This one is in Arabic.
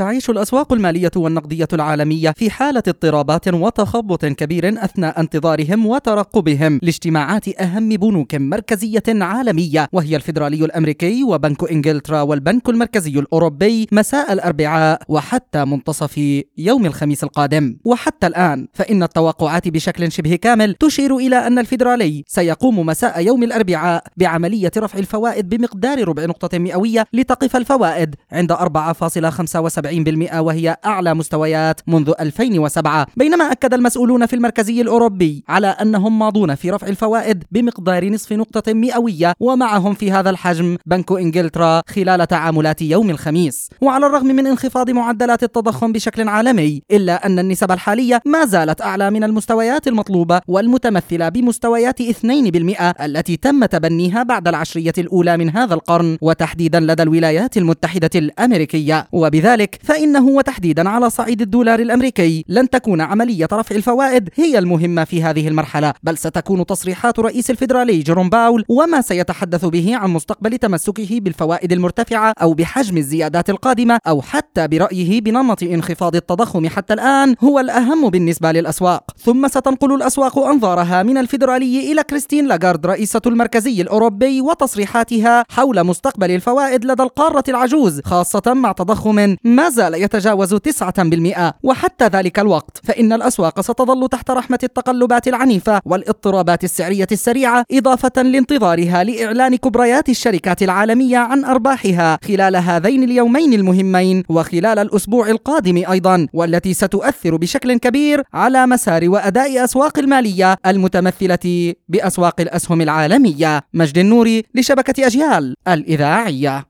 تعيش الأسواق المالية والنقدية العالمية في حالة اضطرابات وتخبط كبير أثناء انتظارهم وترقبهم. لاجتماعات أهم بنوك مركزية عالمية وهي الفيدرالي الأمريكي وبنك إنجلترا والبنك المركزي الأوروبي مساء الأربعاء وحتى منتصف يوم الخميس القادم. وحتى الآن فإن التوقعات بشكل شبه كامل تشير إلى أن الفيدرالي سيقوم مساء يوم الأربعاء بعملية رفع الفوائد بمقدار ربع نقطة مئوية لتقف الفوائد عند 4.75% وهي أعلى مستويات منذ 2007 بينما أكد المسؤولون في المركزي الأوروبي على أنهم ماضون في رفع الفوائد بمقدار نصف نقطة مئوية ومعهم في هذا الحجم بنك إنجلترا خلال تعاملات يوم الخميس. وعلى الرغم من انخفاض معدلات التضخم بشكل عالمي إلا أن النسب الحالية ما زالت أعلى من المستويات المطلوبة والمتمثلة بمستويات 2% التي تم تبنيها بعد العشرية الأولى من هذا القرن وتحديدا لدى الولايات المتحدة الأمريكية. وبذلك فإنه وتحديدا على صعيد الدولار الأمريكي. لن تكون عملية رفع الفوائد هي المهمة في هذه المرحلة بل ستكون تصريحات رئيس الفيدرالي جيروم باول وما سيتحدث به عن مستقبل تمسكه بالفوائد المرتفعة أو بحجم الزيادات القادمة أو حتى برأيه بنمط انخفاض التضخم حتى الآن هو الأهم بالنسبة للأسواق. ثم ستنقل الأسواق أنظارها من الفيدرالي إلى كريستين لاغارد رئيسة المركزي الأوروبي وتصريحاتها حول مستقبل الفوائد لدى القارة العجوز خاصة مع تضخم ما زال يتجاوز 9% وحتى ذلك الوقت. فإن الأسواق ستظل تحت رحمة التقلبات العنيفة والاضطرابات السعرية السريعة إضافة لانتظارها لإعلان كبريات الشركات العالمية عن أرباحها خلال هذين اليومين المهمين وخلال الأسبوع القادم أيضا والتي ستؤثر بشكل كبير على مسار وأداء أسواق المالية المتمثلة بأسواق الأسهم العالمية. مجد النوري لشبكة أجيال الإذاعية.